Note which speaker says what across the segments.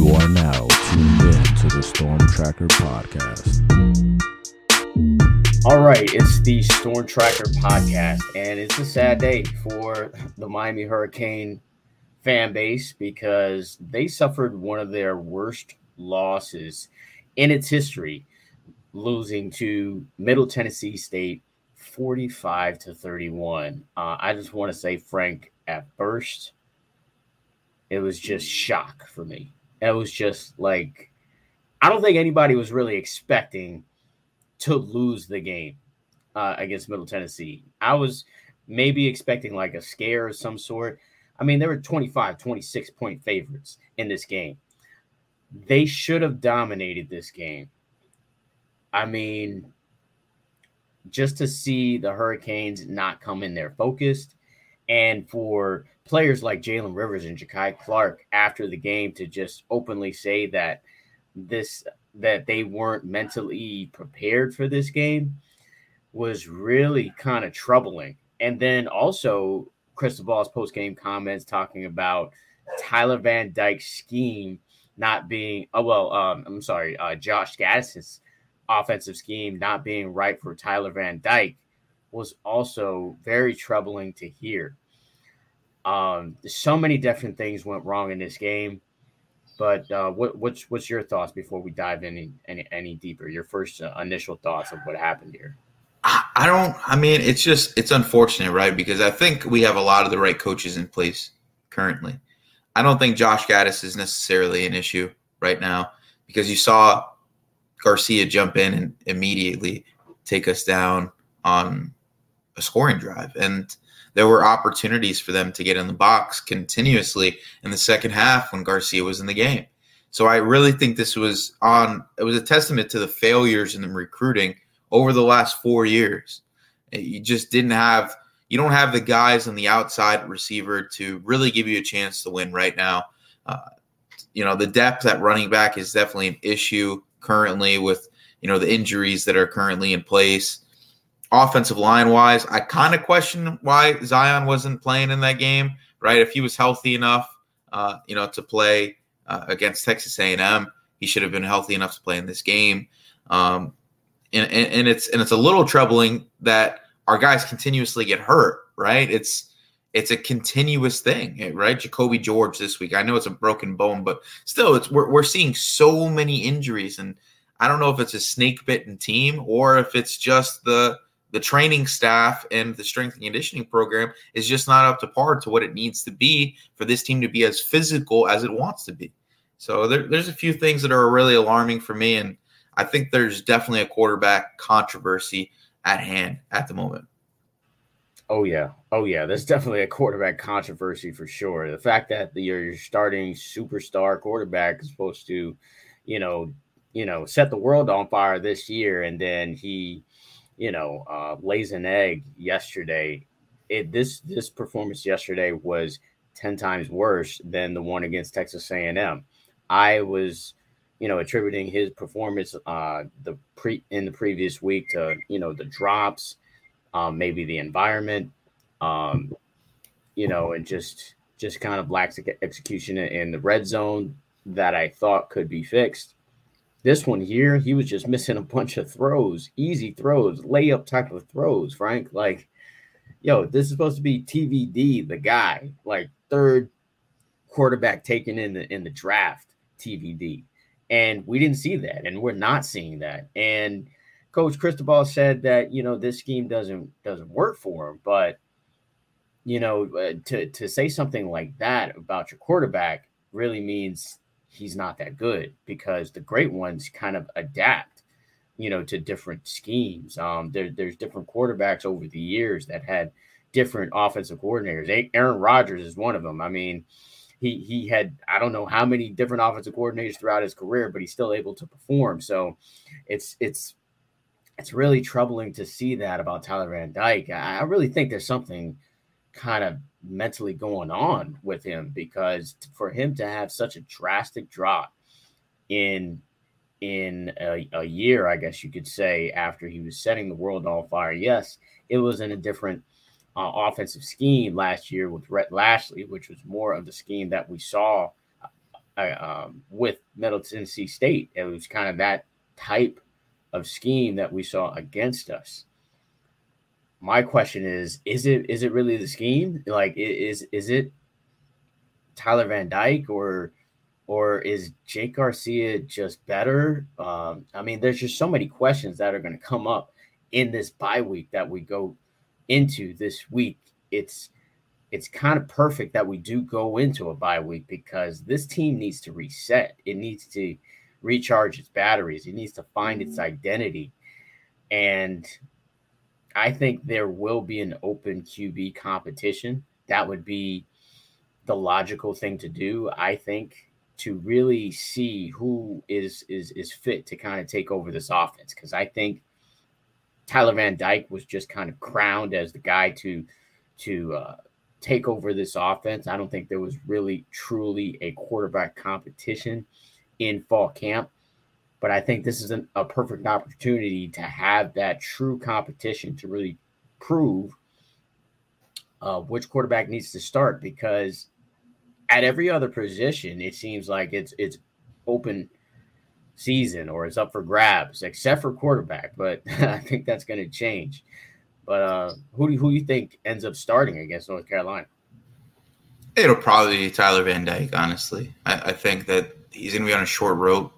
Speaker 1: You are now tuned in to the Storm Tracker podcast.
Speaker 2: All right, it's the Storm Tracker podcast, and it's a sad day for the Miami Hurricane fan base because they suffered one of their worst losses in its history, losing to Middle Tennessee State 45 to 31. Uh, I just want to say, Frank, at first, it was just shock for me. It was just like, I don't think anybody was really expecting to lose the game uh, against Middle Tennessee. I was maybe expecting like a scare of some sort. I mean, there were 25, 26 point favorites in this game. They should have dominated this game. I mean, just to see the Hurricanes not come in there focused and for players like Jalen Rivers and Jakai Clark after the game to just openly say that this that they weren't mentally prepared for this game was really kind of troubling. And then also Cristobal's post game comments talking about Tyler Van Dyke's scheme not being, oh, well, um, I'm sorry, uh, Josh Gattis's offensive scheme not being right for Tyler Van Dyke was also very troubling to hear. Um, so many different things went wrong in this game. But uh, what, what's what's your thoughts before we dive any any, any deeper? Your first uh, initial thoughts of what happened here.
Speaker 3: I don't. I mean, it's just it's unfortunate, right? Because I think we have a lot of the right coaches in place currently. I don't think Josh Gattis is necessarily an issue right now because you saw Garcia jump in and immediately take us down on a scoring drive, and there were opportunities for them to get in the box continuously in the second half when Garcia was in the game. So I really think this was on. It was a testament to the failures in the recruiting over the last four years. You just didn't have. You don't have the guys on the outside receiver to really give you a chance to win right now. Uh, you know the depth at running back is definitely an issue currently with you know the injuries that are currently in place offensive line wise, I kind of question why Zion wasn't playing in that game. Right, if he was healthy enough, uh, you know, to play uh, against Texas A&M, he should have been healthy enough to play in this game. Um, and, and, and it's and it's a little troubling that our guys continuously get hurt. Right, it's it's a continuous thing, right? Jacoby George this week. I know it's a broken bone, but still, it's we're we're seeing so many injuries, and I don't know if it's a snake bitten team or if it's just the the training staff and the strength and conditioning program is just not up to par to what it needs to be for this team to be as physical as it wants to be. So there, there's a few things that are really alarming for me, and I think there's definitely a quarterback controversy at hand at the moment.
Speaker 2: Oh yeah, oh yeah, there's definitely a quarterback controversy for sure. The fact that your starting superstar quarterback is supposed to, you know, you know, set the world on fire this year, and then he you know, uh, lays an egg yesterday. It this this performance yesterday was ten times worse than the one against Texas A&M. I was, you know, attributing his performance uh, the pre in the previous week to you know the drops, um, maybe the environment, um, you know, and just just kind of lacks execution in the red zone that I thought could be fixed. This one here, he was just missing a bunch of throws, easy throws, layup type of throws, Frank. Like, yo, this is supposed to be TVD, the guy, like third quarterback taken in the in the draft, TVD. And we didn't see that, and we're not seeing that. And Coach Cristobal said that you know this scheme doesn't doesn't work for him, but you know uh, to to say something like that about your quarterback really means he's not that good because the great ones kind of adapt, you know, to different schemes. Um, there, there's different quarterbacks over the years that had different offensive coordinators. Aaron Rodgers is one of them. I mean, he he had I don't know how many different offensive coordinators throughout his career, but he's still able to perform. So it's it's it's really troubling to see that about Tyler Van Dyke. I really think there's something kind of mentally going on with him because for him to have such a drastic drop in in a, a, year, I guess you could say, after he was setting the world on fire. Yes, it was in a different uh, offensive scheme last year with Rhett Lashlee, which was more of the scheme that we saw uh, um, with Middle Tennessee State. It was kind of that type of scheme that we saw against us. My question is: Is it is it really the scheme? Like, is is it Tyler Van Dyke or or is Jake Garcia just better? Um, I mean, there's just so many questions that are going to come up in this bye week that we go into this week. It's it's kind of perfect that we do go into a bye week because this team needs to reset. It needs to recharge its batteries. It needs to find its identity. And I think there will be an open QB competition. That would be the logical thing to do, I think, to really see who is is is fit to kind of take over this offense. Because I think Tyler Van Dyke was just kind of crowned as the guy to to uh, take over this offense. I don't think there was really truly a quarterback competition in fall camp, but I think this is an, a perfect opportunity to have that true competition to really prove uh, which quarterback needs to start because at every other position it seems like it's it's open season or it's up for grabs except for quarterback but i think that's going to change but uh, who do who you think ends up starting against North Carolina?
Speaker 3: It'll probably be Tyler Van Dyke. Honestly, I, I think that he's going to be on a short rope,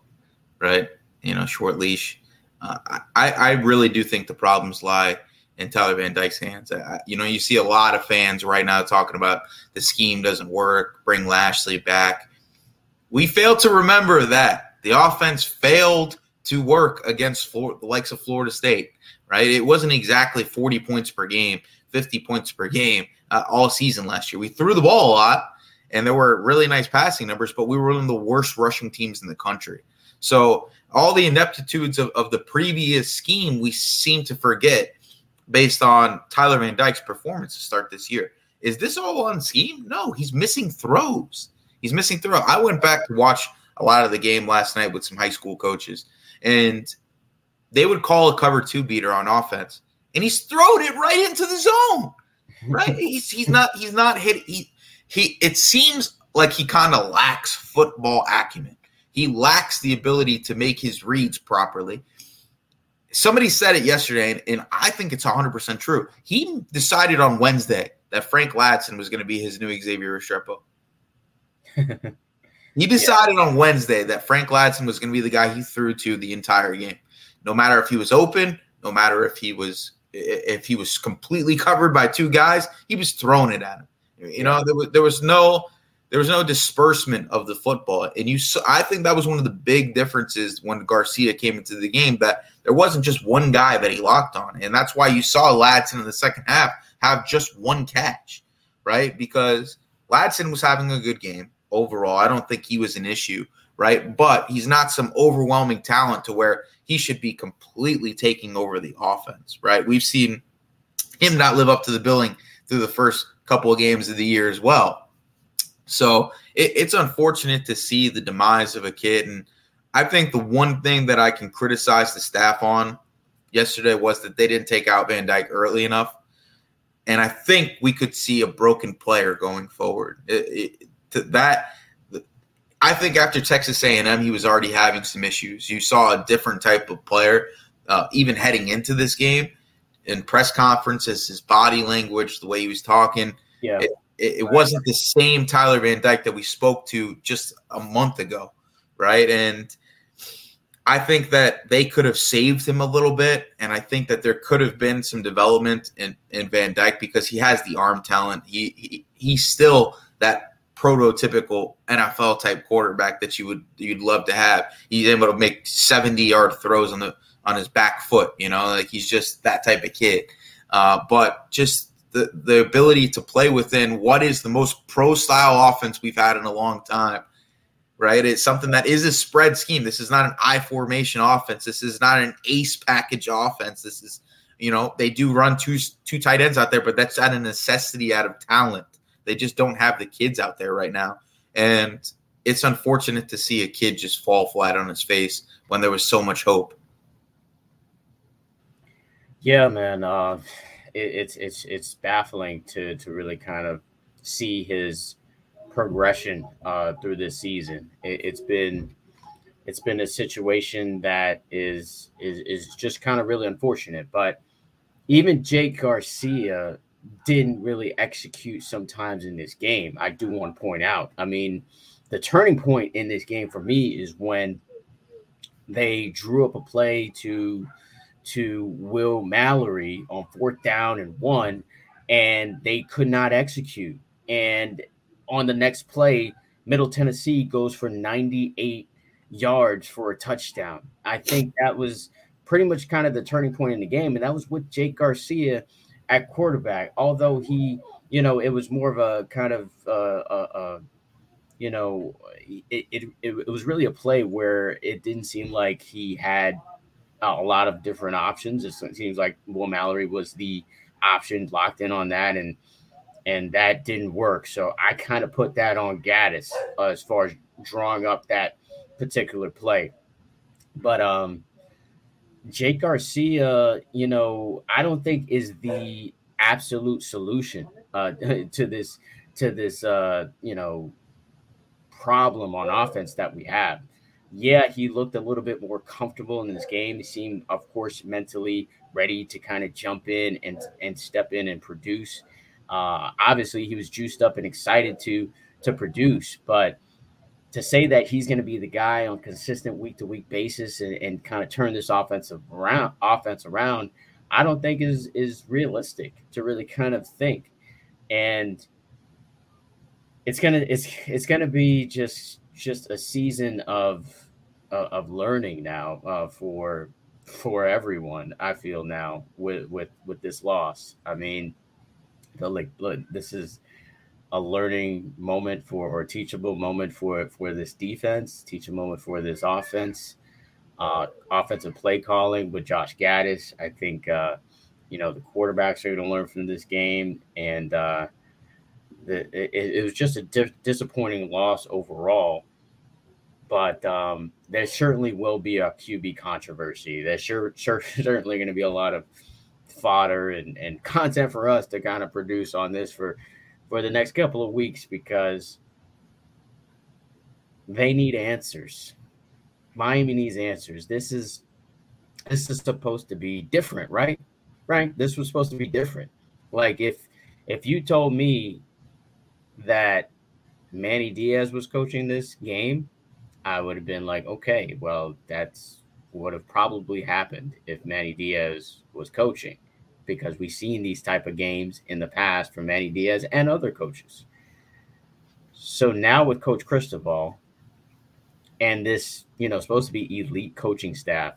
Speaker 3: right? You know, short leash. Uh, I I really do think the problems lie in Tyler Van Dyke's hands. I, you know, you see a lot of fans right now talking about the scheme doesn't work. Bring Lashlee back. We fail to remember that the offense failed to work against the likes of Florida State right? It wasn't exactly 40 points per game, 50 points per game uh, all season last year. We threw the ball a lot and there were really nice passing numbers, but we were one of the worst rushing teams in the country. So all the ineptitudes of, of the previous scheme, we seem to forget based on Tyler Van Dyke's performance to start this year. Is this all on scheme? No, he's missing throws. He's missing throw. I went back to watch a lot of the game last night with some high school coaches, and they would call a cover two beater on offense, and he's thrown it right into the zone. Right? he's he's not he's not hit. He he. It seems like he kind of lacks football acumen. He lacks the ability to make his reads properly. Somebody said it yesterday, and, and I think it's 100% true. He decided on Wednesday that Frank Ladson was going to be his new Xavier Restrepo. he decided yeah. on Wednesday that Frank Ladson was going to be the guy he threw to the entire game no matter if he was open, no matter if he was if he was completely covered by two guys, he was throwing it at him. You know, there was there was no there was no disbursement of the football, and you. Saw, I think that was one of the big differences when Garcia came into the game. That there wasn't just one guy that he locked on, and that's why you saw Ladson in the second half have just one catch, right? Because Ladson was having a good game overall. I don't think he was an issue, right? But he's not some overwhelming talent to where he should be completely taking over the offense, right? We've seen him not live up to the billing through the first couple of games of the year as well. So it, it's unfortunate to see the demise of a kid. And I think the one thing that I can criticize the staff on yesterday was that they didn't take out Van Dyke early enough. And I think we could see a broken player going forward. It, it, that I think after Texas A&M, he was already having some issues. You saw a different type of player, uh, even heading into this game in press conferences, his body language, the way he was talking.
Speaker 2: Yeah,
Speaker 3: it, it, it wasn't the same Tyler Van Dyke that we spoke to just a month ago, right? And I think that they could have saved him a little bit, and I think that there could have been some development in, in Van Dyke because he has the arm talent. He, he he's still that prototypical NFL type quarterback that you would you'd love to have. He's able to make 70 yard throws on the on his back foot, you know, like he's just that type of kid. Uh, but just the the ability to play within what is the most pro style offense we've had in a long time. Right? It's something that is a spread scheme. This is not an I formation offense. This is not an ace package offense. This is, you know, they do run two two tight ends out there, but that's out of necessity, out of talent. They just don't have the kids out there right now. And it's unfortunate to see a kid just fall flat on his face when there was so much hope.
Speaker 2: Yeah, man. Uh, it's it's it's baffling to to really kind of see his progression uh, through this season. It, it's been it's been a situation that is is is just kind of really unfortunate. But even Jake Garcia didn't really execute sometimes in this game. I do want to point out. I mean, the turning point in this game for me is when they drew up a play to to Will Mallory on fourth down and one, and they could not execute. And on the next play, Middle Tennessee goes for 98 yards for a touchdown. I think that was pretty much kind of the turning point in the game, and that was with Jake Garcia at quarterback. Although he, you know, it was more of a kind of, uh, uh, uh you know, it, it it was really a play where it didn't seem like he had a lot of different options. It seems like Will Mallory was the option locked in on that, and and that didn't work. So I kind of put that on Gattis uh, as far as drawing up that particular play. But um, Jake Garcia, you know, I don't think is the absolute solution uh, to this to this uh, you know problem on offense that we have. Yeah, he looked a little bit more comfortable in this game. He seemed, of course, mentally ready to kind of jump in and and step in and produce. Uh, obviously, he was juiced up and excited to to produce, but to say that he's going to be the guy on consistent week to week basis and, and kind of turn this offensive around offense around, I don't think is is realistic to really kind of think. And it's gonna it's it's gonna be just just a season of of learning now uh, for for everyone. I feel now with with with this loss. I mean, the like look, this is a learning moment for or teachable moment for for this defense, teach a moment for this offense, uh, offensive play calling with Josh Gattis. I think uh, you know the quarterbacks are going to learn from this game, and uh, it, it was just a di- disappointing loss overall. But um, there certainly will be a QB controversy. There's sure, sure certainly going to be a lot of fodder and, and content for us to kind of produce on this for for the next couple of weeks because they need answers. Miami needs answers. This is this is supposed to be different, right? Right? This was supposed to be different. Like if if you told me that Manny Diaz was coaching this game, I would have been like, okay, well, that's what would have probably happened if Manny Diaz was coaching because we've seen these type of games in the past from Manny Diaz and other coaches. So now with Coach Cristobal and this, you know, supposed to be elite coaching staff,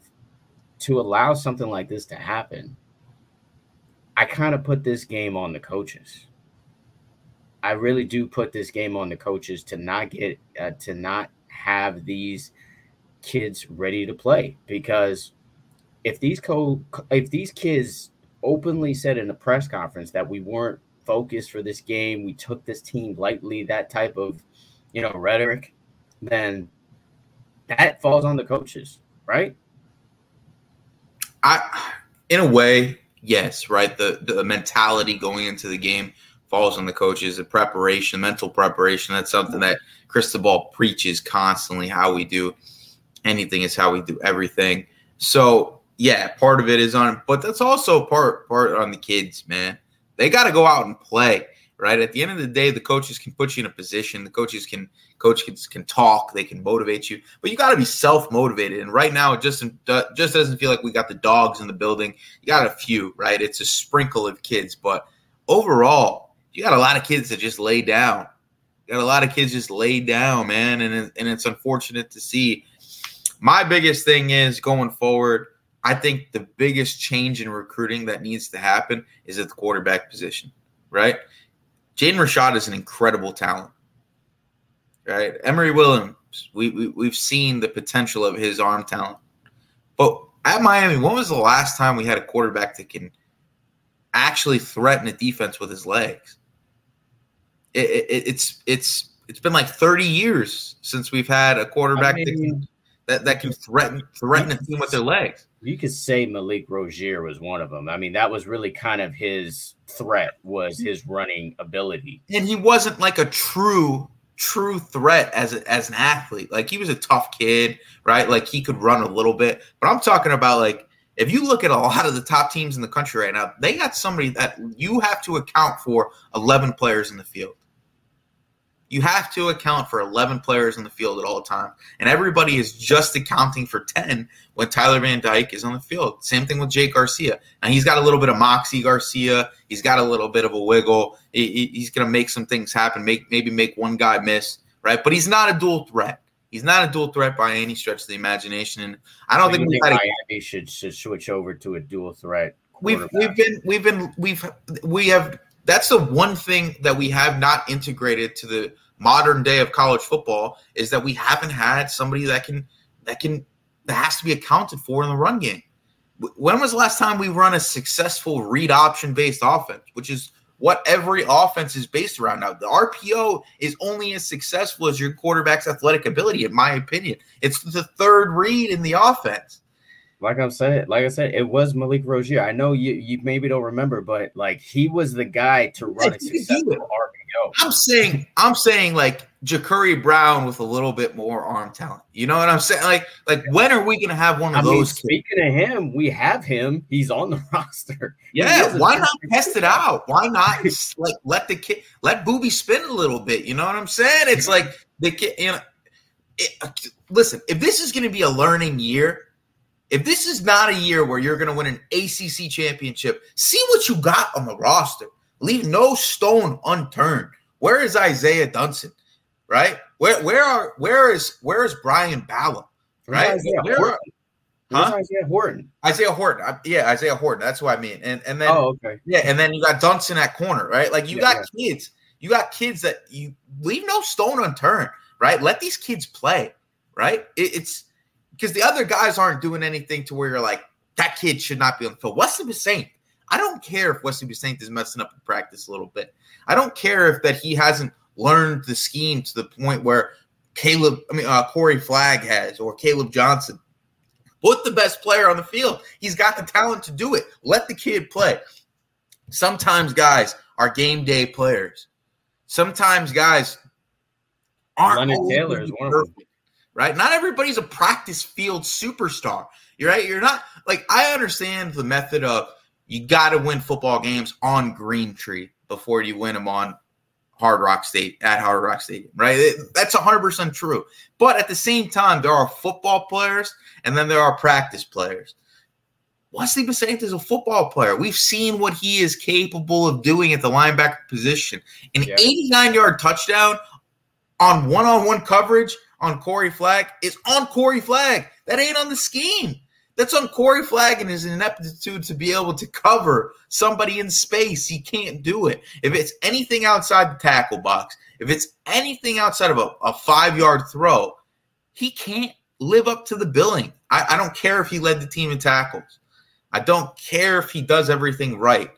Speaker 2: to allow something like this to happen, I kind of put this game on the coaches. I really do put this game on the coaches to not get uh, to not have these kids ready to play because if these co if these kids openly said in a press conference that we weren't focused for this game. We took this team lightly, that type of, you know, rhetoric, then that falls on the coaches, right?
Speaker 3: I in a way, yes, right. The the mentality going into the game falls on the coaches, the preparation, mental preparation. That's something that Cristobal preaches constantly. How we do anything is how we do everything. So yeah, part of it is on, but that's also part part on the kids, man. They got to go out and play, right? At the end of the day, the coaches can put you in a position. The coaches can coaches can talk, they can motivate you, but you got to be self motivated. And right now, it just just doesn't feel like we got the dogs in the building. You got a few, right? It's a sprinkle of kids, but overall, you got a lot of kids that just lay down. You got a lot of kids just lay down, man, and and it's unfortunate to see. My biggest thing is going forward I think the biggest change in recruiting that needs to happen is at the quarterback position, right? Jaden Rashad is an incredible talent, right? Emory Williams, we, we, we've seen the potential of his arm talent. But at Miami, when was the last time we had a quarterback that can actually threaten a defense with his legs? It, it, it's it's it's been like 30 years since we've had a quarterback I mean, that, can, that, that can threaten threaten a team with their legs
Speaker 2: you could say Malik Rosier was one of them. I mean, that was really kind of his threat was his running ability.
Speaker 3: And he wasn't like a true true threat as a, as an athlete. Like he was a tough kid, right? Like he could run a little bit, but I'm talking about like if you look at a lot of the top teams in the country right now, they got somebody that you have to account for 11 players in the field. You have to account for 11 players in the field at all times. And everybody is just accounting for 10 when Tyler Van Dyke is on the field. Same thing with Jake Garcia. And he's got a little bit of moxie Garcia. He's got a little bit of a wiggle. he's going to make some things happen, make maybe make one guy miss, right? But he's not a dual threat. He's not a dual threat by any stretch of the imagination. And I don't think,
Speaker 2: think Miami should, should switch over to a dual threat.
Speaker 3: We've we've been we've been we've we have that's the one thing that we have not integrated to the modern day of college football is that we haven't had somebody that can that can that has to be accounted for in the run game. When was the last time we run a successful read option based offense, which is what every offense is based around now? The RPO is only as successful as your quarterback's athletic ability, in my opinion. It's the third read in the offense
Speaker 2: like I'm saying, like I said, it was Malik Rosier. I know you you maybe don't remember, but like he was the guy to run a successful RPO.
Speaker 3: I'm saying, I'm saying like Jacurri Brown with a little bit more arm talent. You know what I'm saying? Like, like when are we gonna have one of I those?
Speaker 2: Mean, speaking of him, we have him. He's on the roster.
Speaker 3: Yeah, why not test it out? Why not like let the kid let Booby spin a little bit? You know what I'm saying? It's like the kid. You know, it, uh, listen, if this is gonna be a learning year if this is not a year where you're going to win an ACC championship, see what you got on the roster. Leave no stone unturned. Where is Isaiah Dunson? Right? Where where are where is where is Brian Bala? Right? Isaiah where,
Speaker 2: Horton? Huh? Isaiah Horton.
Speaker 3: Isaiah Horton. I, yeah, Isaiah Horton. That's what I mean. And and then
Speaker 2: oh, okay.
Speaker 3: Yeah, and then you got Dunson at corner, right? Like you yeah, got yeah. kids. You got kids that you leave no stone unturned, right? Let these kids play, right? It, it's because the other guys aren't doing anything to where you're like, that kid should not be on the field. Wesley Saint. I don't care if Wesley Bissainthe is messing up in practice a little bit. I don't care if that he hasn't learned the scheme to the point where Caleb, I mean, uh, Corey Flagg has or Caleb Johnson. Put the best player on the field. He's got the talent to do it. Let the kid play. Sometimes guys are game day players. Sometimes guys aren't.
Speaker 2: Leonard Taylor is one of them
Speaker 3: right? Not everybody's a practice field superstar. You're right. You're not like I understand the method of you got to win football games on Green Tree before you win them on Hard Rock State at Hard Rock Stadium, right? It, that's 100% true. But at the same time, there are football players and then there are practice players. Wesley Bissainthe is a football player. We've seen what he is capable of doing at the linebacker position. An 89 yard touchdown on one on one coverage on Corey Flagg is on Corey Flagg. That ain't on the scheme. That's on Corey Flagg and his ineptitude to be able to cover somebody in space. He can't do it. If it's anything outside the tackle box, if it's anything outside of a, a five yard throw, he can't live up to the billing. I, I don't care if he led the team in tackles. I don't care if he does everything right.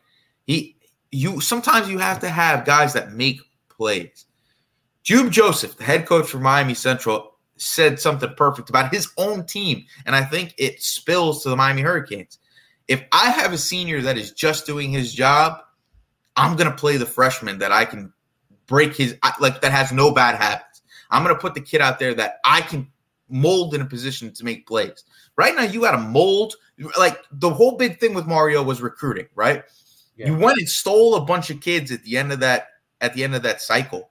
Speaker 3: He you sometimes you have to have guys that make plays. Jube Joseph, the head coach for Miami Central, said something perfect about his own team, and I think it spills to the Miami Hurricanes. If I have a senior that is just doing his job, I'm going to play the freshman that I can break his like that has no bad habits. I'm going to put the kid out there that I can mold in a position to make plays. Right now, you got to mold. Like the whole big thing with Mario was recruiting, right? Yeah. You went and stole a bunch of kids at the end of that at the end of that cycle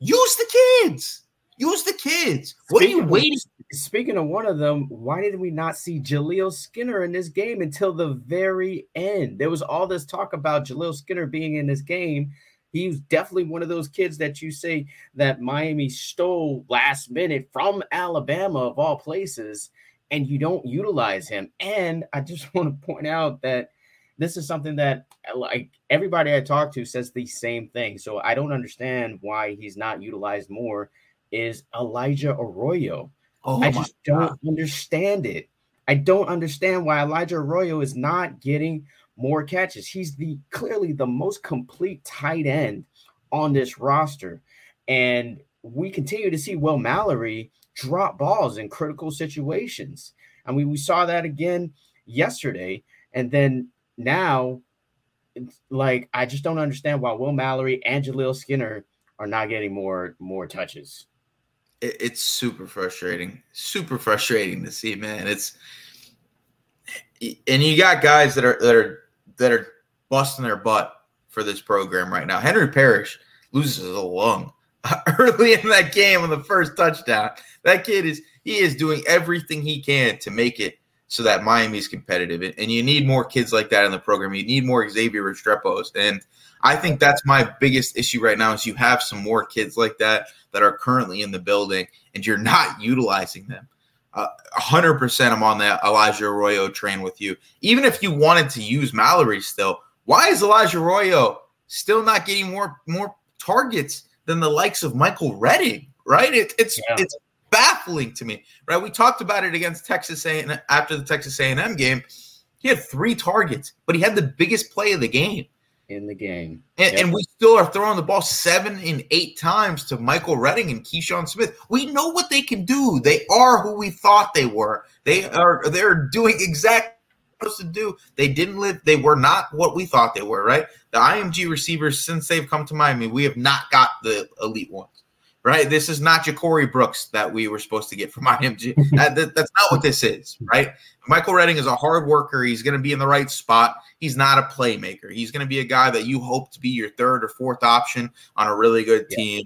Speaker 3: Use the kids. Use the kids. What speaking are you waiting?
Speaker 2: Of, speaking of one of them, why did we not see Jaleel Skinner in this game until the very end? There was all this talk about Jaleel Skinner being in this game. He's definitely one of those kids that you say that Miami stole last minute from Alabama, of all places, and you don't utilize him. And I just want to point out that this is something that uh, like everybody I talk to says the same thing. So I don't understand why he's not utilized more. Is Elijah Arroyo? Oh I just don't understand it. I don't understand why Elijah Arroyo is not getting more catches. He's the clearly the most complete tight end on this roster, and we continue to see Will Mallory drop balls in critical situations. I mean, we saw that again yesterday, and then now like I just don't understand why Will Mallory and Jaleel Skinner are not getting more more touches.
Speaker 3: It, it's super frustrating. Super frustrating to see, man. It's and you got guys that are that are that are busting their butt for this program right now. Henry Parrish loses a lung early in that game on the first touchdown. That kid is he is doing everything he can to make it so that Miami's competitive. And you need more kids like that in the program. You need more Xavier Restrepos. And I think that's my biggest issue right now is you have some more kids like that that are currently in the building and you're not utilizing them. Uh, 100% I'm on that Elijah Arroyo train with you. Even if you wanted to use Mallory still, why is Elijah Arroyo still not getting more more targets than the likes of Michael Redding? Right? It, it's yeah. it's baffling to me. Right? We talked about it against Texas a and after the Texas A&M game. He had three targets, but he had the biggest play of the game
Speaker 2: in the game.
Speaker 3: And, yep. and, we still are throwing the ball seven and eight times to Michael Redding and Keyshawn Smith. We know what they can do. They are who we thought they were. They are they're doing exactly supposed to do. They didn't live. They were not what we thought they were. Right. The IMG receivers since they've come to Miami, we have not got the elite ones. Right. This is not Ja'Corey Brooks that we were supposed to get from IMG. that, that, that's not what this is. Right. Michael Redding is a hard worker. He's going to be in the right spot. He's not a playmaker. He's going to be a guy that you hope to be your third or fourth option on a really good team.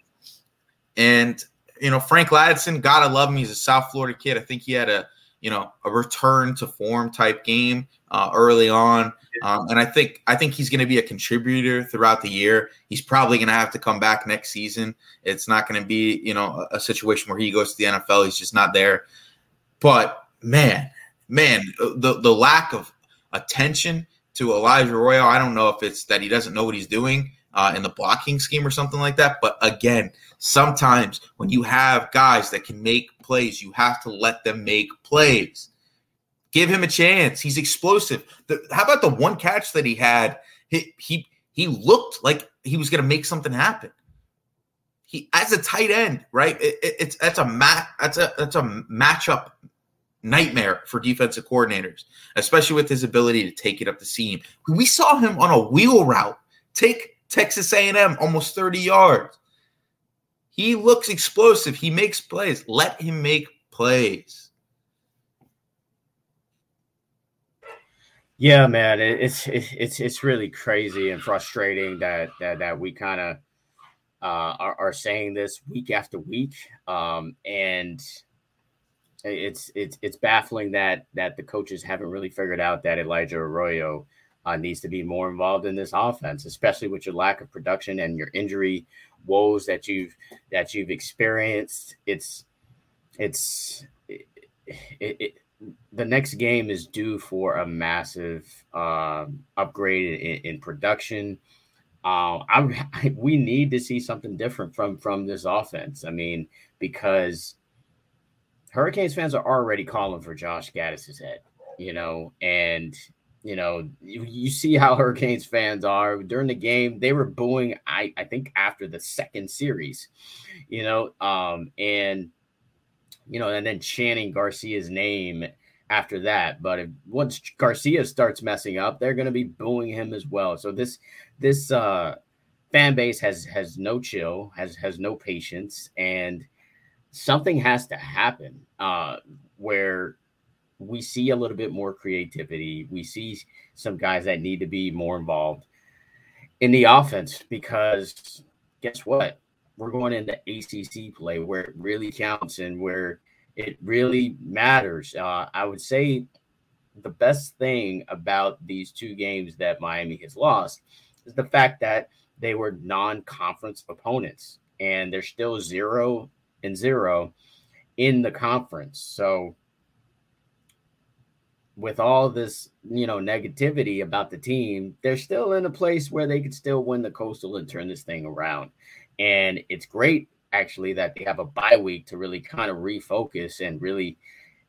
Speaker 3: Yeah. And you know, Frank Ladson, gotta love him. He's a South Florida kid. I think he had a you know a return to form type game uh, early on, um, and I think I think he's going to be a contributor throughout the year. He's probably going to have to come back next season. It's not going to be you know a, a situation where he goes to the NFL. He's just not there. But man, man, the the lack of attention to Elijah Arroyo. I don't know if it's that he doesn't know what he's doing uh, in the blocking scheme or something like that. But again, sometimes when you have guys that can make plays, you have to let them make plays. Give him a chance. He's explosive. The, how about the one catch that he had? He he he looked like he was going to make something happen. He as a tight end, right? It, it, it's that's a mat that's a that's a matchup nightmare for defensive coordinators, especially with his ability to take it up the seam. We saw him on a wheel route take Texas A&M almost 30 yards. He looks explosive. He makes plays. Let him make plays.
Speaker 2: Yeah, man, it's it's it's really crazy and frustrating that that that we kind of uh, are, are saying this week after week, um, and it's it's it's baffling that that the coaches haven't really figured out that Elijah Arroyo uh, needs to be more involved in this offense, especially with your lack of production and your injury woes that you've that you've experienced. It's it's it, it, it, the next game is due for a massive uh, upgrade in, in production. Uh, I, we need to see something different from from this offense. I mean, because Hurricanes fans are already calling for Josh Gattis's head, you know, and you know, you, you see how Hurricanes fans are during the game. They were booing, I, I think, after the second series, you know, um, and you know, and then chanting Garcia's name after that. But if once Garcia starts messing up, they're going to be booing him as well. So this this uh, fan base has has no chill, has has no patience, and something has to happen uh, where we see a little bit more creativity. We see some guys that need to be more involved in the offense because guess what? We're going into ACC play where it really counts and where it really matters. Uh, I would say the best thing about these two games that Miami has lost is the fact that they were non conference opponents and they're still zero and zero in the conference. So with all this, you know, negativity about the team, they're still in a place where they could still win the coastal and turn this thing around. And it's great actually that they have a bye week to really kind of refocus and really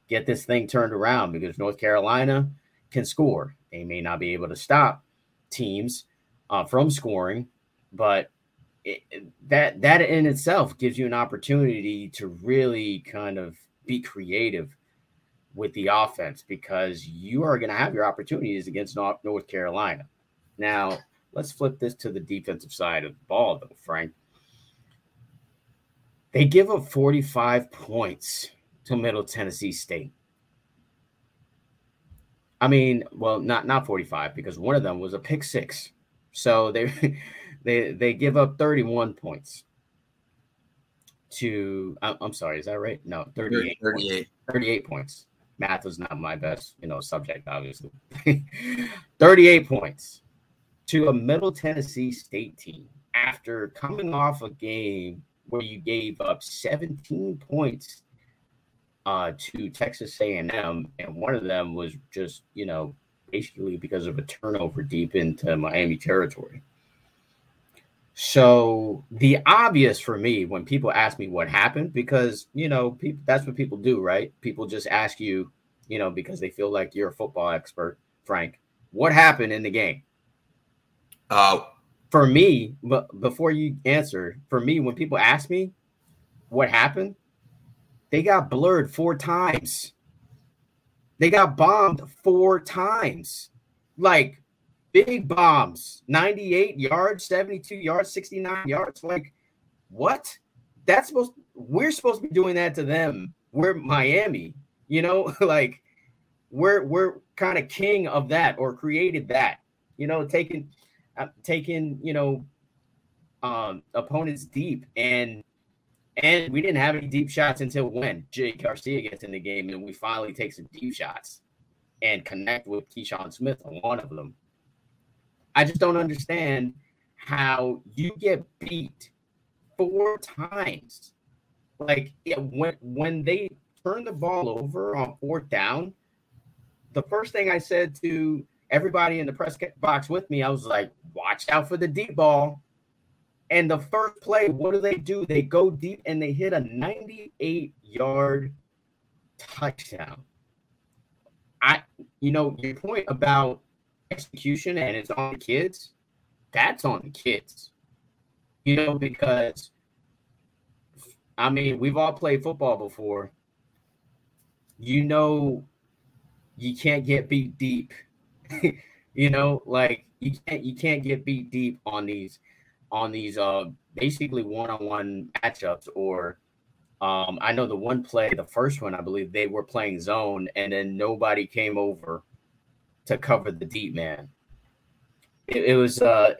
Speaker 2: get this thing turned around because North Carolina can score. They may not be able to stop teams uh, from scoring, but it, that that in itself gives you an opportunity to really kind of be creative with the offense because you are going to have your opportunities against North Carolina. Now, let's flip this to the defensive side of the ball, though, Frank. They give up 45 points to Middle Tennessee State. I mean, well, not not 45 because one of them was a pick six. So they they they give up 31 points to I'm sorry, is that right? No, 38. 38. Points. 38 points. Math was not my best, you know, subject, obviously. 38 points to a Middle Tennessee State team after coming off a game where you gave up 17 points uh, to Texas A&M, and one of them was just, you know, basically because of a turnover deep into Miami territory. So the obvious for me when people ask me what happened, because you know, people that's what people do, right? People just ask you, you know, because they feel like you're a football expert, Frank. What happened in the game? Uh for me, but before you answer, for me, when people ask me what happened, they got blurred four times. They got bombed four times. Like big bombs. 98 yards 72 yards 69 yards. Like what? That's supposed we're supposed to be doing that to them. We're miami you know? Like we're we're kind of king of that or created that you know taking uh, taking you know um opponents deep. And and we didn't have any deep shots until when Jake Garcia gets in the game and we finally take some deep shots and connect with Keyshawn Smith on one of them I just don't understand how you get beat four times. Like it, when when they turn the ball over on fourth down, the first thing I said to everybody in the press box with me, I was like, "Watch out for the deep ball." And the first play, what do they do? They go deep and they hit a 98 yard touchdown. I, you know, your point about execution and it's on the kids, that's on the kids. You know, because I mean, we've all played football before. You know, you can't get beat deep. you know, like you can't you can't get beat deep on these on these uh basically one-on-one matchups or um I know the one play, the first one I believe they were playing zone and then nobody came over to cover the deep man. It, it was uh,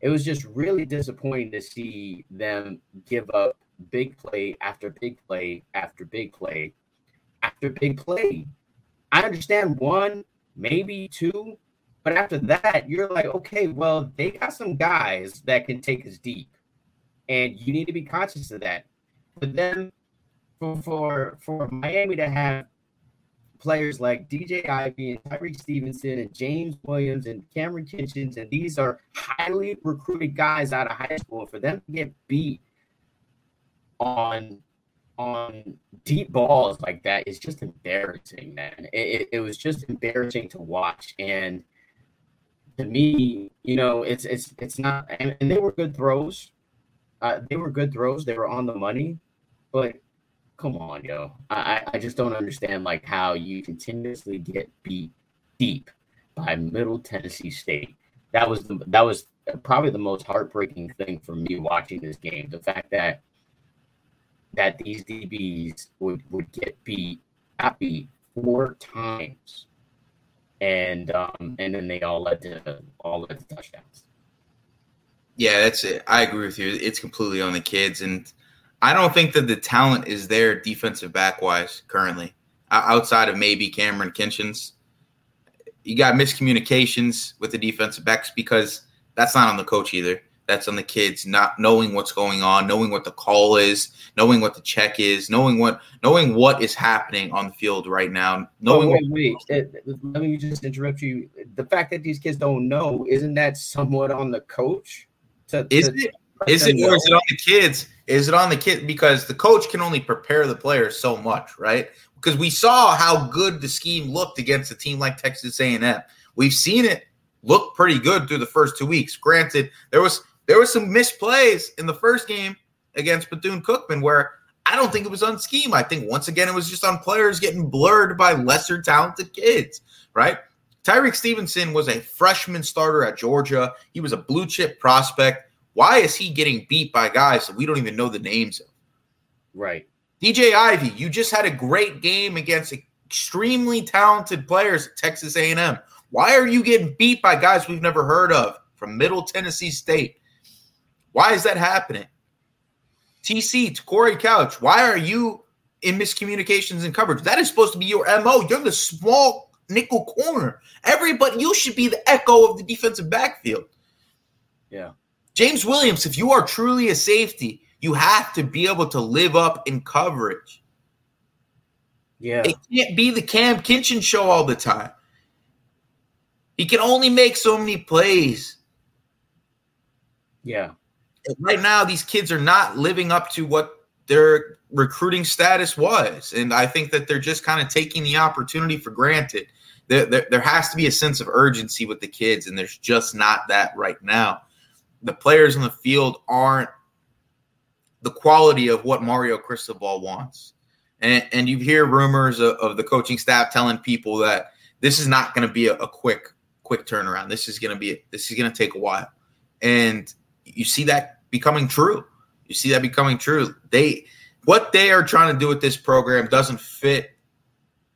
Speaker 2: it was just really disappointing to see them give up big play after big play after big play after big play. I understand one, maybe two, but after that, you're like, okay, well, they got some guys that can take us deep, and you need to be conscious of that. But then, for for for Miami to have players like DJ Ivey and Tyrique Stevenson and James Williams and Cameron Kinchens, and these are highly recruited guys out of high school. For them to get beat on on deep balls like that is just embarrassing, man. It, it, was just embarrassing to watch. And to me, you know, it's it's it's not and, and they were good throws. Uh, they were good throws, they were on the money, but come on, yo. I, I just don't understand like how you continuously get beat deep by Middle Tennessee State. That was the that was probably the most heartbreaking thing for me watching this game. The fact that that these DBs would would get beat, got beat four times, and um and then they all led to all led to touchdowns.
Speaker 3: Yeah, that's it. I agree with you. It's completely on the kids and I don't think that the talent is there defensive back wise currently, outside of maybe Cameron Kinchens. You got miscommunications with the defensive backs because that's not on the coach either. That's on the kids not knowing what's going on, knowing what the call is, knowing what the check is, knowing what knowing what is happening on the field right now. Knowing
Speaker 2: oh, wait, wait. Uh, let me just interrupt you. The fact that these kids don't know, isn't that somewhat on the coach?
Speaker 3: To, is to, it? Is it or is it on the kids? Is it on the kid? Because the coach can only prepare the players so much, right? Because we saw how good the scheme looked against a team like Texas A&M. We've seen it look pretty good through the first two weeks. Granted, there was there was some misplays in the first game against Bethune Cookman where I don't think it was on scheme. I think once again it was just on players getting blurred by lesser talented kids, right? Tyrique Stevenson was a freshman starter at Georgia. He was a blue chip prospect. Why is he getting beat by guys that we don't even know the names of?
Speaker 2: Right.
Speaker 3: DJ Ivey, you just had a great game against extremely talented players at Texas A&M. Why are you getting beat by guys we've never heard of from Middle Tennessee State? Why is that happening? TC, to Corey Couch, why are you in miscommunications and coverage? That is supposed to be your MO. You're the small nickel corner. Everybody, you should be the echo of the defensive backfield.
Speaker 2: Yeah.
Speaker 3: James Williams, if you are truly a safety, you have to be able to live up in coverage.
Speaker 2: Yeah.
Speaker 3: It can't be the Cam Kinchens show all the time. He can only make so many plays.
Speaker 2: Yeah.
Speaker 3: Right now, these kids are not living up to what their recruiting status was. And I think that they're just kind of taking the opportunity for granted. There, there, there, has to be a sense of urgency with the kids, and there's just not that right now. The players in the field aren't the quality of what Mario Cristobal wants. And, and you hear rumors of, of, the coaching staff telling people that this is not going to be a, a quick quick turnaround. This is going to be this is going to take a while. And you see that becoming true. You see that becoming true. They what they are trying to do with this program doesn't fit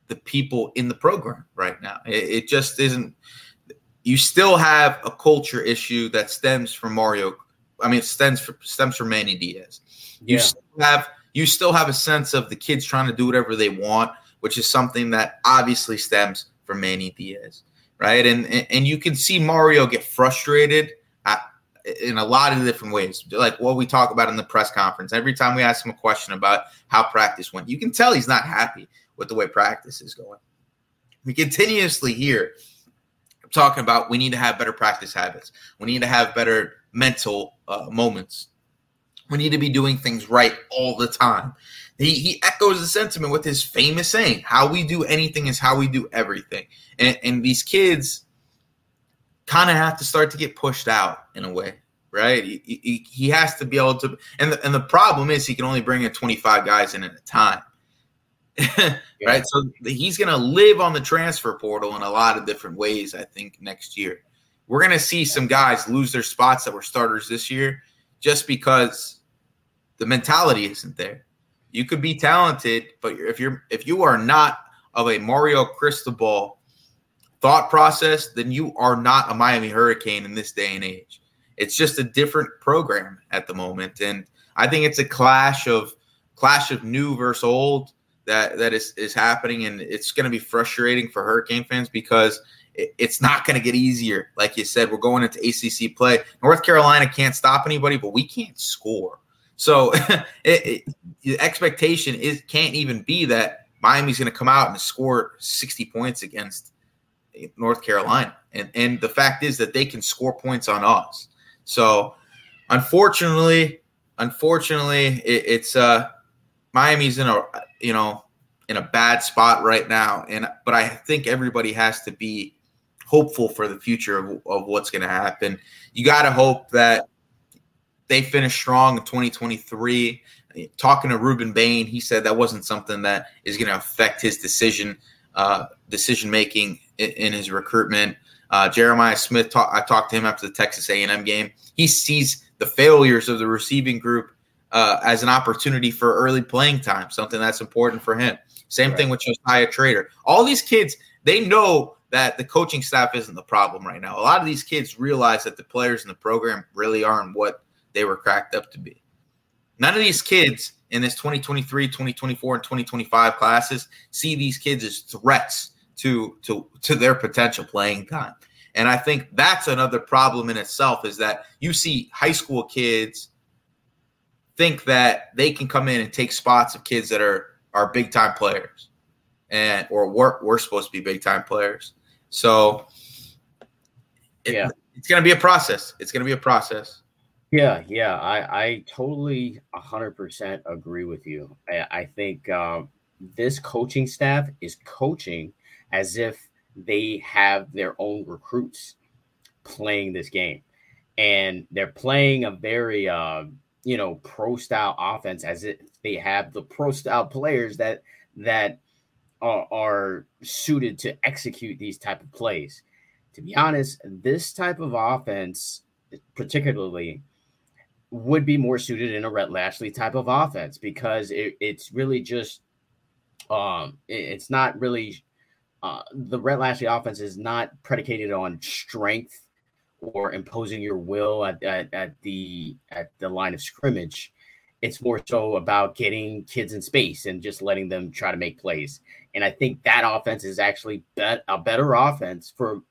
Speaker 3: the people in the program right now. It, it just isn't. You still have a culture issue that stems from Mario. I mean, it stems from, stems from Manny Diaz. You
Speaker 2: Yeah.
Speaker 3: still have you still have a sense of the kids trying to do whatever they want, which is something that obviously stems from Manny Diaz, right? And and, and you can see Mario get frustrated at, in a lot of different ways, like what we talk about in the press conference. Every time we ask him a question about how practice went, you can tell he's not happy with the way practice is going. We continuously hear talking about we need to have better practice habits. We need to have better mental uh, moments. We need to be doing things right all the time. He, he echoes the sentiment with his famous saying, How we do anything is how we do everything. And, and these kids kind of have to start to get pushed out in a way, right? He, he, he has to be able to. And the, and the problem is, he can only bring in 25 guys in at a time. right? So he's going to live on the transfer portal in a lot of different ways, I think, next year. We're going to see some guys lose their spots that were starters this year just because the mentality isn't there. You could be talented, but if you're if you are not of a Mario Cristobal thought process, then you are not a Miami Hurricane in this day and age. It's just a different program at the moment, and I think it's a clash of clash of new versus old that that is is happening, and it's going to be frustrating for Hurricane fans because it, it's not going to get easier. Like you said, we're going into ACC play. North Carolina can't stop anybody, but we can't score. So it, it, the expectation is can't even be that Miami's going to come out and score 60 points against North Carolina. And and the fact is that they can score points on us. So unfortunately, unfortunately, it, it's uh Miami's in a you know in a bad spot right now. And but I think everybody has to be hopeful for the future of, of what's going to happen. You got to hope that they finish strong in 2023. Talking to Rueben Bain, he said that wasn't something that is going to affect his decision uh, decision making in, his recruitment. Uh, Jeremiah Smith, talk, I talked to him after the Texas A&M game. He sees the failures of the receiving group uh, as an opportunity for early playing time, something that's important for him. Same right. thing with Joshisa Trader. All these kids, they know that the coaching staff isn't the problem right now. A lot of these kids realize that the players in the program really aren't what they were cracked up to be. None of these kids in this 2023, 2024, and 2025 classes see these kids as threats to to to their potential playing time. And I think that's another problem in itself is that you see high school kids think that they can come in and take spots of kids that are are big time players and or we're, we're supposed to be big time players. So it,
Speaker 2: yeah,
Speaker 3: it's going to be a process. It's going to be a process.
Speaker 2: Yeah, yeah, I, I totally 100% agree with you. I, I think um, this coaching staff is coaching as if they have their own recruits playing this game. And they're playing a very, uh, you know, pro style offense as if they have the pro style players that, that are, are suited to execute these type of plays. To be honest, this type of offense, particularly, would be more suited in a Rhett Lashlee type of offense because it, it's really just um it, it's not really uh the Rhett Lashlee offense is not predicated on strength or imposing your will at, at, at the at the line of scrimmage. It's more so about getting kids in space and just letting them try to make plays. And I think that offense is actually bet, a better offense for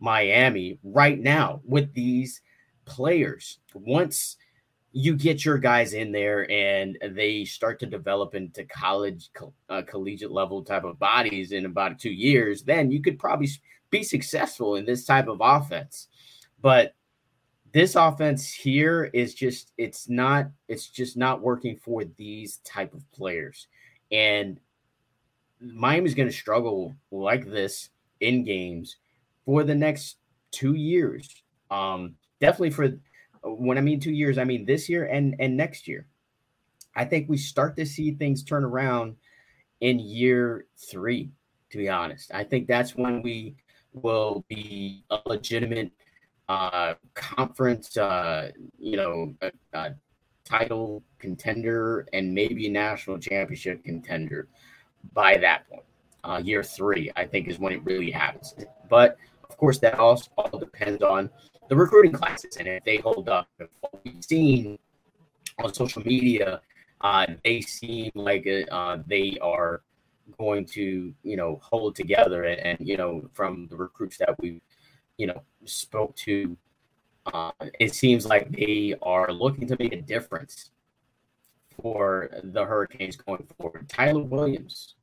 Speaker 2: Miami right now with these players. Once you get your guys in there and they start to develop into college uh, collegiate level type of bodies in about two years then you could probably be successful in this type of offense but this offense here is just it's not it's just not working for these type of players and miami's going to struggle like this in games for the next two years um definitely for when I mean two years, I mean this year and and next year. I think we start to see things turn around in year three. To be honest, I think that's when we will be a legitimate uh, conference, uh, you know, a, a title contender and maybe a national championship contender by that point. Uh, year three, I think, is when it really happens. But of course, that also all depends on the recruiting classes and if they hold up. What we've seen on social media, uh, they seem like uh, they are going to, you know, hold together. And, and, you know, from the recruits that we, you know, spoke to, uh, it seems like they are looking to make a difference for the Hurricanes going forward. Tyler Williams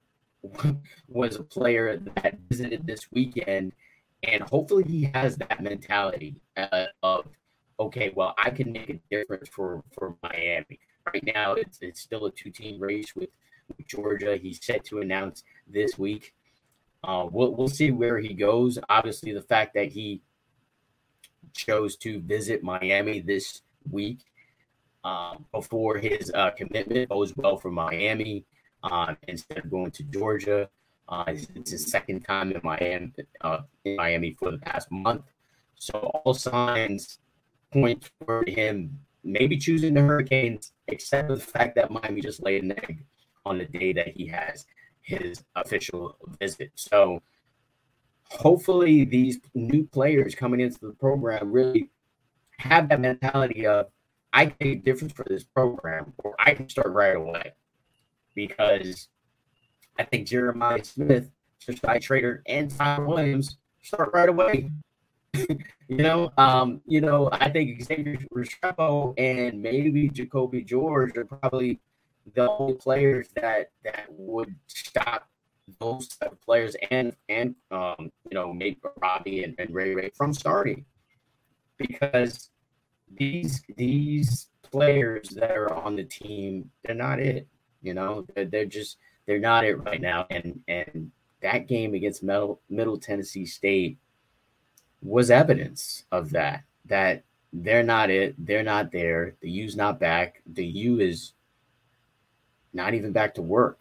Speaker 2: was a player that visited this weekend and hopefully he has that mentality uh, of, okay, well, I can make a difference for, for Miami. Right now, it's, it's still a two team race with, with, Georgia. He's set to announce this week. Uh, we'll, we'll see where he goes. Obviously, the fact that he chose to visit Miami this week um, before his uh, commitment bodes well for Miami uh, instead of going to Georgia. Uh, it's his second time in Miami, uh, in Miami for the past month. So all signs point toward him maybe choosing the Hurricanes, except for the fact that Miami just laid an egg on the day that he has his official visit. So hopefully these new players coming into the program really have that mentality of I can make a difference for this program or I can start right away because I think Jeremiah Smith, Joshisa Trader, and Tom Williams start right away. you know, um, you know, I think Xavier Restrepo and maybe Jacoby George are probably the only players that that would stop those type of players and and um, you know, maybe Robbie and, and Ray Ray from starting because these these players that are on the team, they're not it. You know, they're, they're just they're not it right now. And and that game against Middle, Middle Tennessee State was evidence of that. That they're not it. They're not there. The U's not back. The U is not even back to work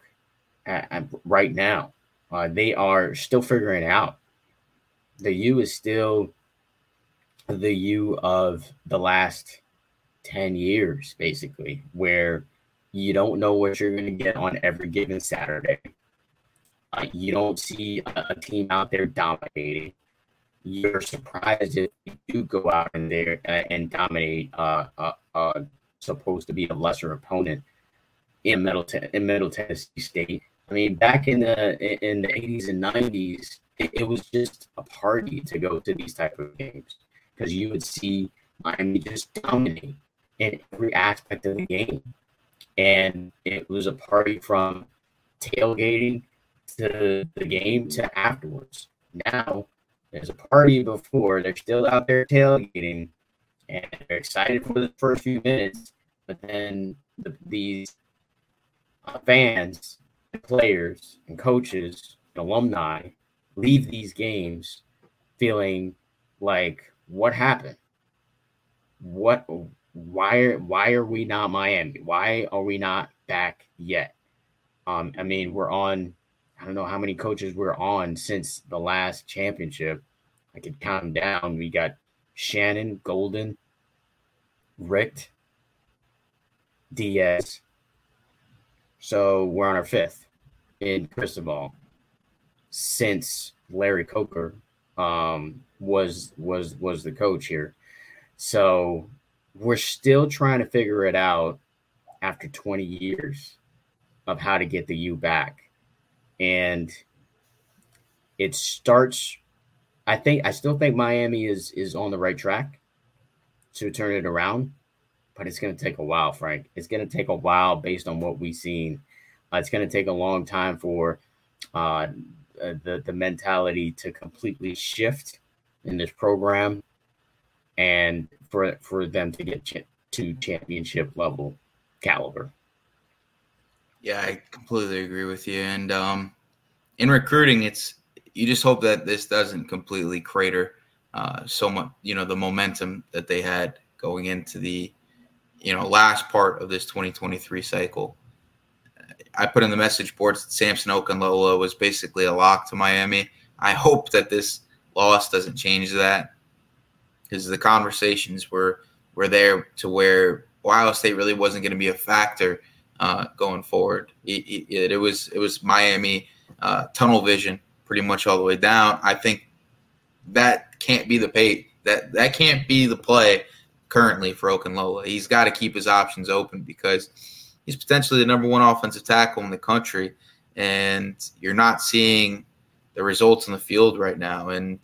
Speaker 2: at, at, right now. Uh, they are still figuring out. The U is still the U of the last 10 years, basically, where you don't know what you're going to get on every given Saturday. Uh, you don't see a, a, team out there dominating. You're surprised if you do go out in there uh, and dominate uh, uh, uh, supposed to be a lesser opponent in Middle in Middle Tennessee State. I mean, back in the in the 80s and 90s, it, it was just a party to go to these type of games because you would see Miami just dominate in every aspect of the game and it was a party from tailgating to the game to afterwards. Now there's a party before they're still out there tailgating and they're excited for the first few minutes, but then the, these fans, players, and coaches, and alumni leave these games feeling like what happened? What why are why are we not Miami? Why are we not back yet? Um, I mean, we're on. I don't know how many coaches we're on since the last championship. I could count them down. We got Shannon, Golden, Richt, Diaz. So we're on our fifth in Cristobal since Larry Coker um, was was was the coach here. So we're still trying to figure it out after 20 years of how to get the U back. And it starts I think I still think Miami is is on the right track to turn it around, but it's going to take a while, Frank. It's going to take a while based on what we've seen. Uh, it's going to take a long time for uh, uh, the the mentality to completely shift in this program, and for for them to get to championship level caliber.
Speaker 3: Yeah, I completely agree with you. And um, in recruiting, it's you just hope that this doesn't completely crater uh, so much. You know, the momentum that they had going into the you know last part of this 2023 cycle. I put in the message boards that Samson Okunlola was basically a lock to Miami. I hope that this loss doesn't change that because the conversations were were there to where Ohio State really wasn't going to be a factor uh, going forward. It, it, it, was it was Miami uh, tunnel vision pretty much all the way down. I think that can't be the pay that that can't be the play currently for Okunlola. He's got to keep his options open because he's potentially the number one offensive tackle in the country, and you're not seeing the results in the field right now. And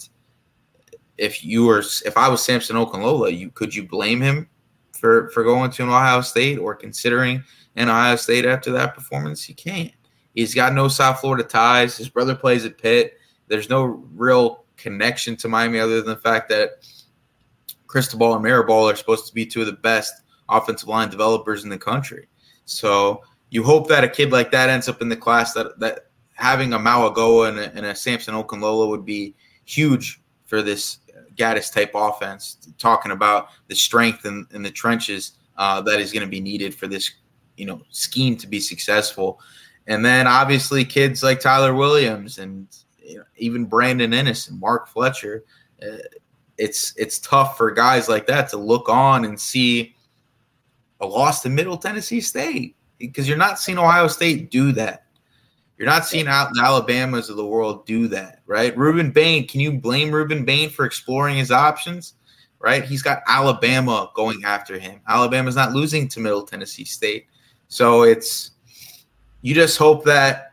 Speaker 3: if you were, if I was Samson Okunlola, you could you blame him for for going to an Ohio State or considering an Ohio State after that performance? You can't. He's got no South Florida ties. His brother plays at Pitt. There's no real connection to Miami other than the fact that Cristobal and Mirabal are supposed to be two of the best offensive line developers in the country. So you hope that a kid like that ends up in the class that that having a Mauigoa and a, and a Samson would be huge for this Gattis type offense. Talking about the strength in, in the trenches uh, that is going to be needed for this, you know, scheme to be successful. And then obviously kids like Tyler Williams and you know, even Brandon Inniss and Mark Fletcher. Uh, it's it's tough for guys like that to look on and see a loss to Middle Tennessee State because you're not seeing Ohio State do that. You're not seeing out the Alabamas of the world do that, right? Rueben Bain, can you blame Rueben Bain for exploring his options? Right? He's got Alabama going after him. Alabama's not losing to Middle Tennessee State. So it's you just hope that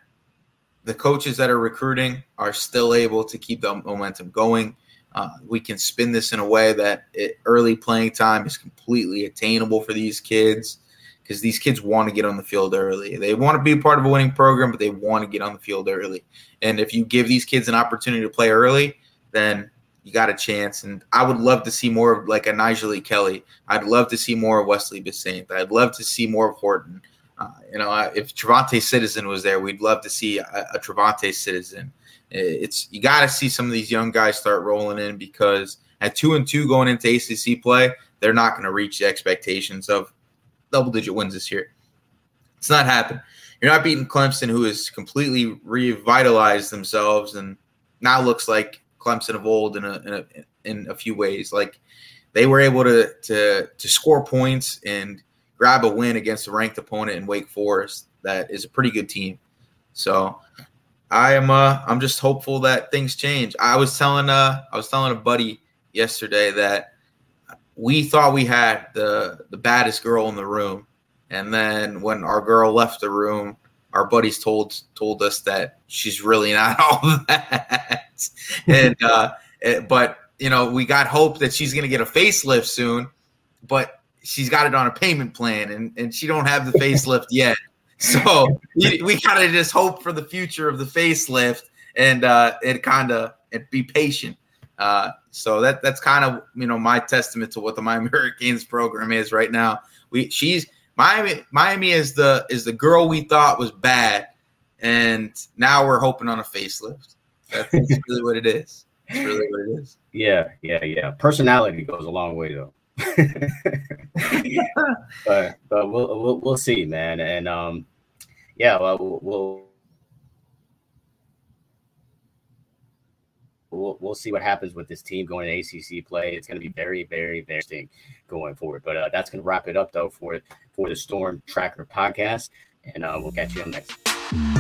Speaker 3: the coaches that are recruiting are still able to keep the momentum going. Uh, we can spin this in a way that it, early playing time is completely attainable for these kids because these kids want to get on the field early. They want to be part of a winning program, but they want to get on the field early. And if you give these kids an opportunity to play early, then you got a chance. And I would love to see more of like a Nyjalik Kelly. I'd love to see more of Wesley Bissainthe. I'd love to see more of Horton. Uh, you know, if Travante Citizen was there, we'd love to see a, a Travante Citizen it's you got to see some of these young guys start rolling in because at two and two going into ACC play, they're not going to reach the expectations of double digit wins this year. It's not happening. You're not beating Clemson, who has completely revitalized themselves and now looks like Clemson of old in a, in a, in a few ways. Like they were able to to to score points and grab a win against a ranked opponent in Wake Forest that is a pretty good team. So I am uh I'm just hopeful that things change. I was telling uh I was telling a buddy yesterday that we thought we had the the baddest girl in the room, and then when our girl left the room, our buddies told told us that she's really not all that. and uh eh, but you know, we got hope that she's gonna get a facelift soon, but she's got it on a payment plan and, and she don't have the facelift yet. So we kind of just hope for the future of the facelift and uh, it kind of and be patient. Uh, so that that's kind of you know my testament to what the Miami Hurricanes program is right now. We she's Miami Miami is the is the girl we thought was bad, and now we're hoping on a facelift. That's really what it is. That's really what it is.
Speaker 2: Yeah, yeah, yeah. Personality goes a long way though. but but we'll, we'll we'll see, man. And um, yeah, well, we'll, we'll, we'll see what happens with this team going to ACC play. It's going to be very, very, very interesting going forward. But uh, that's going to wrap it up, though, for, for the Storm Tracker podcast. And uh, we'll catch you on next.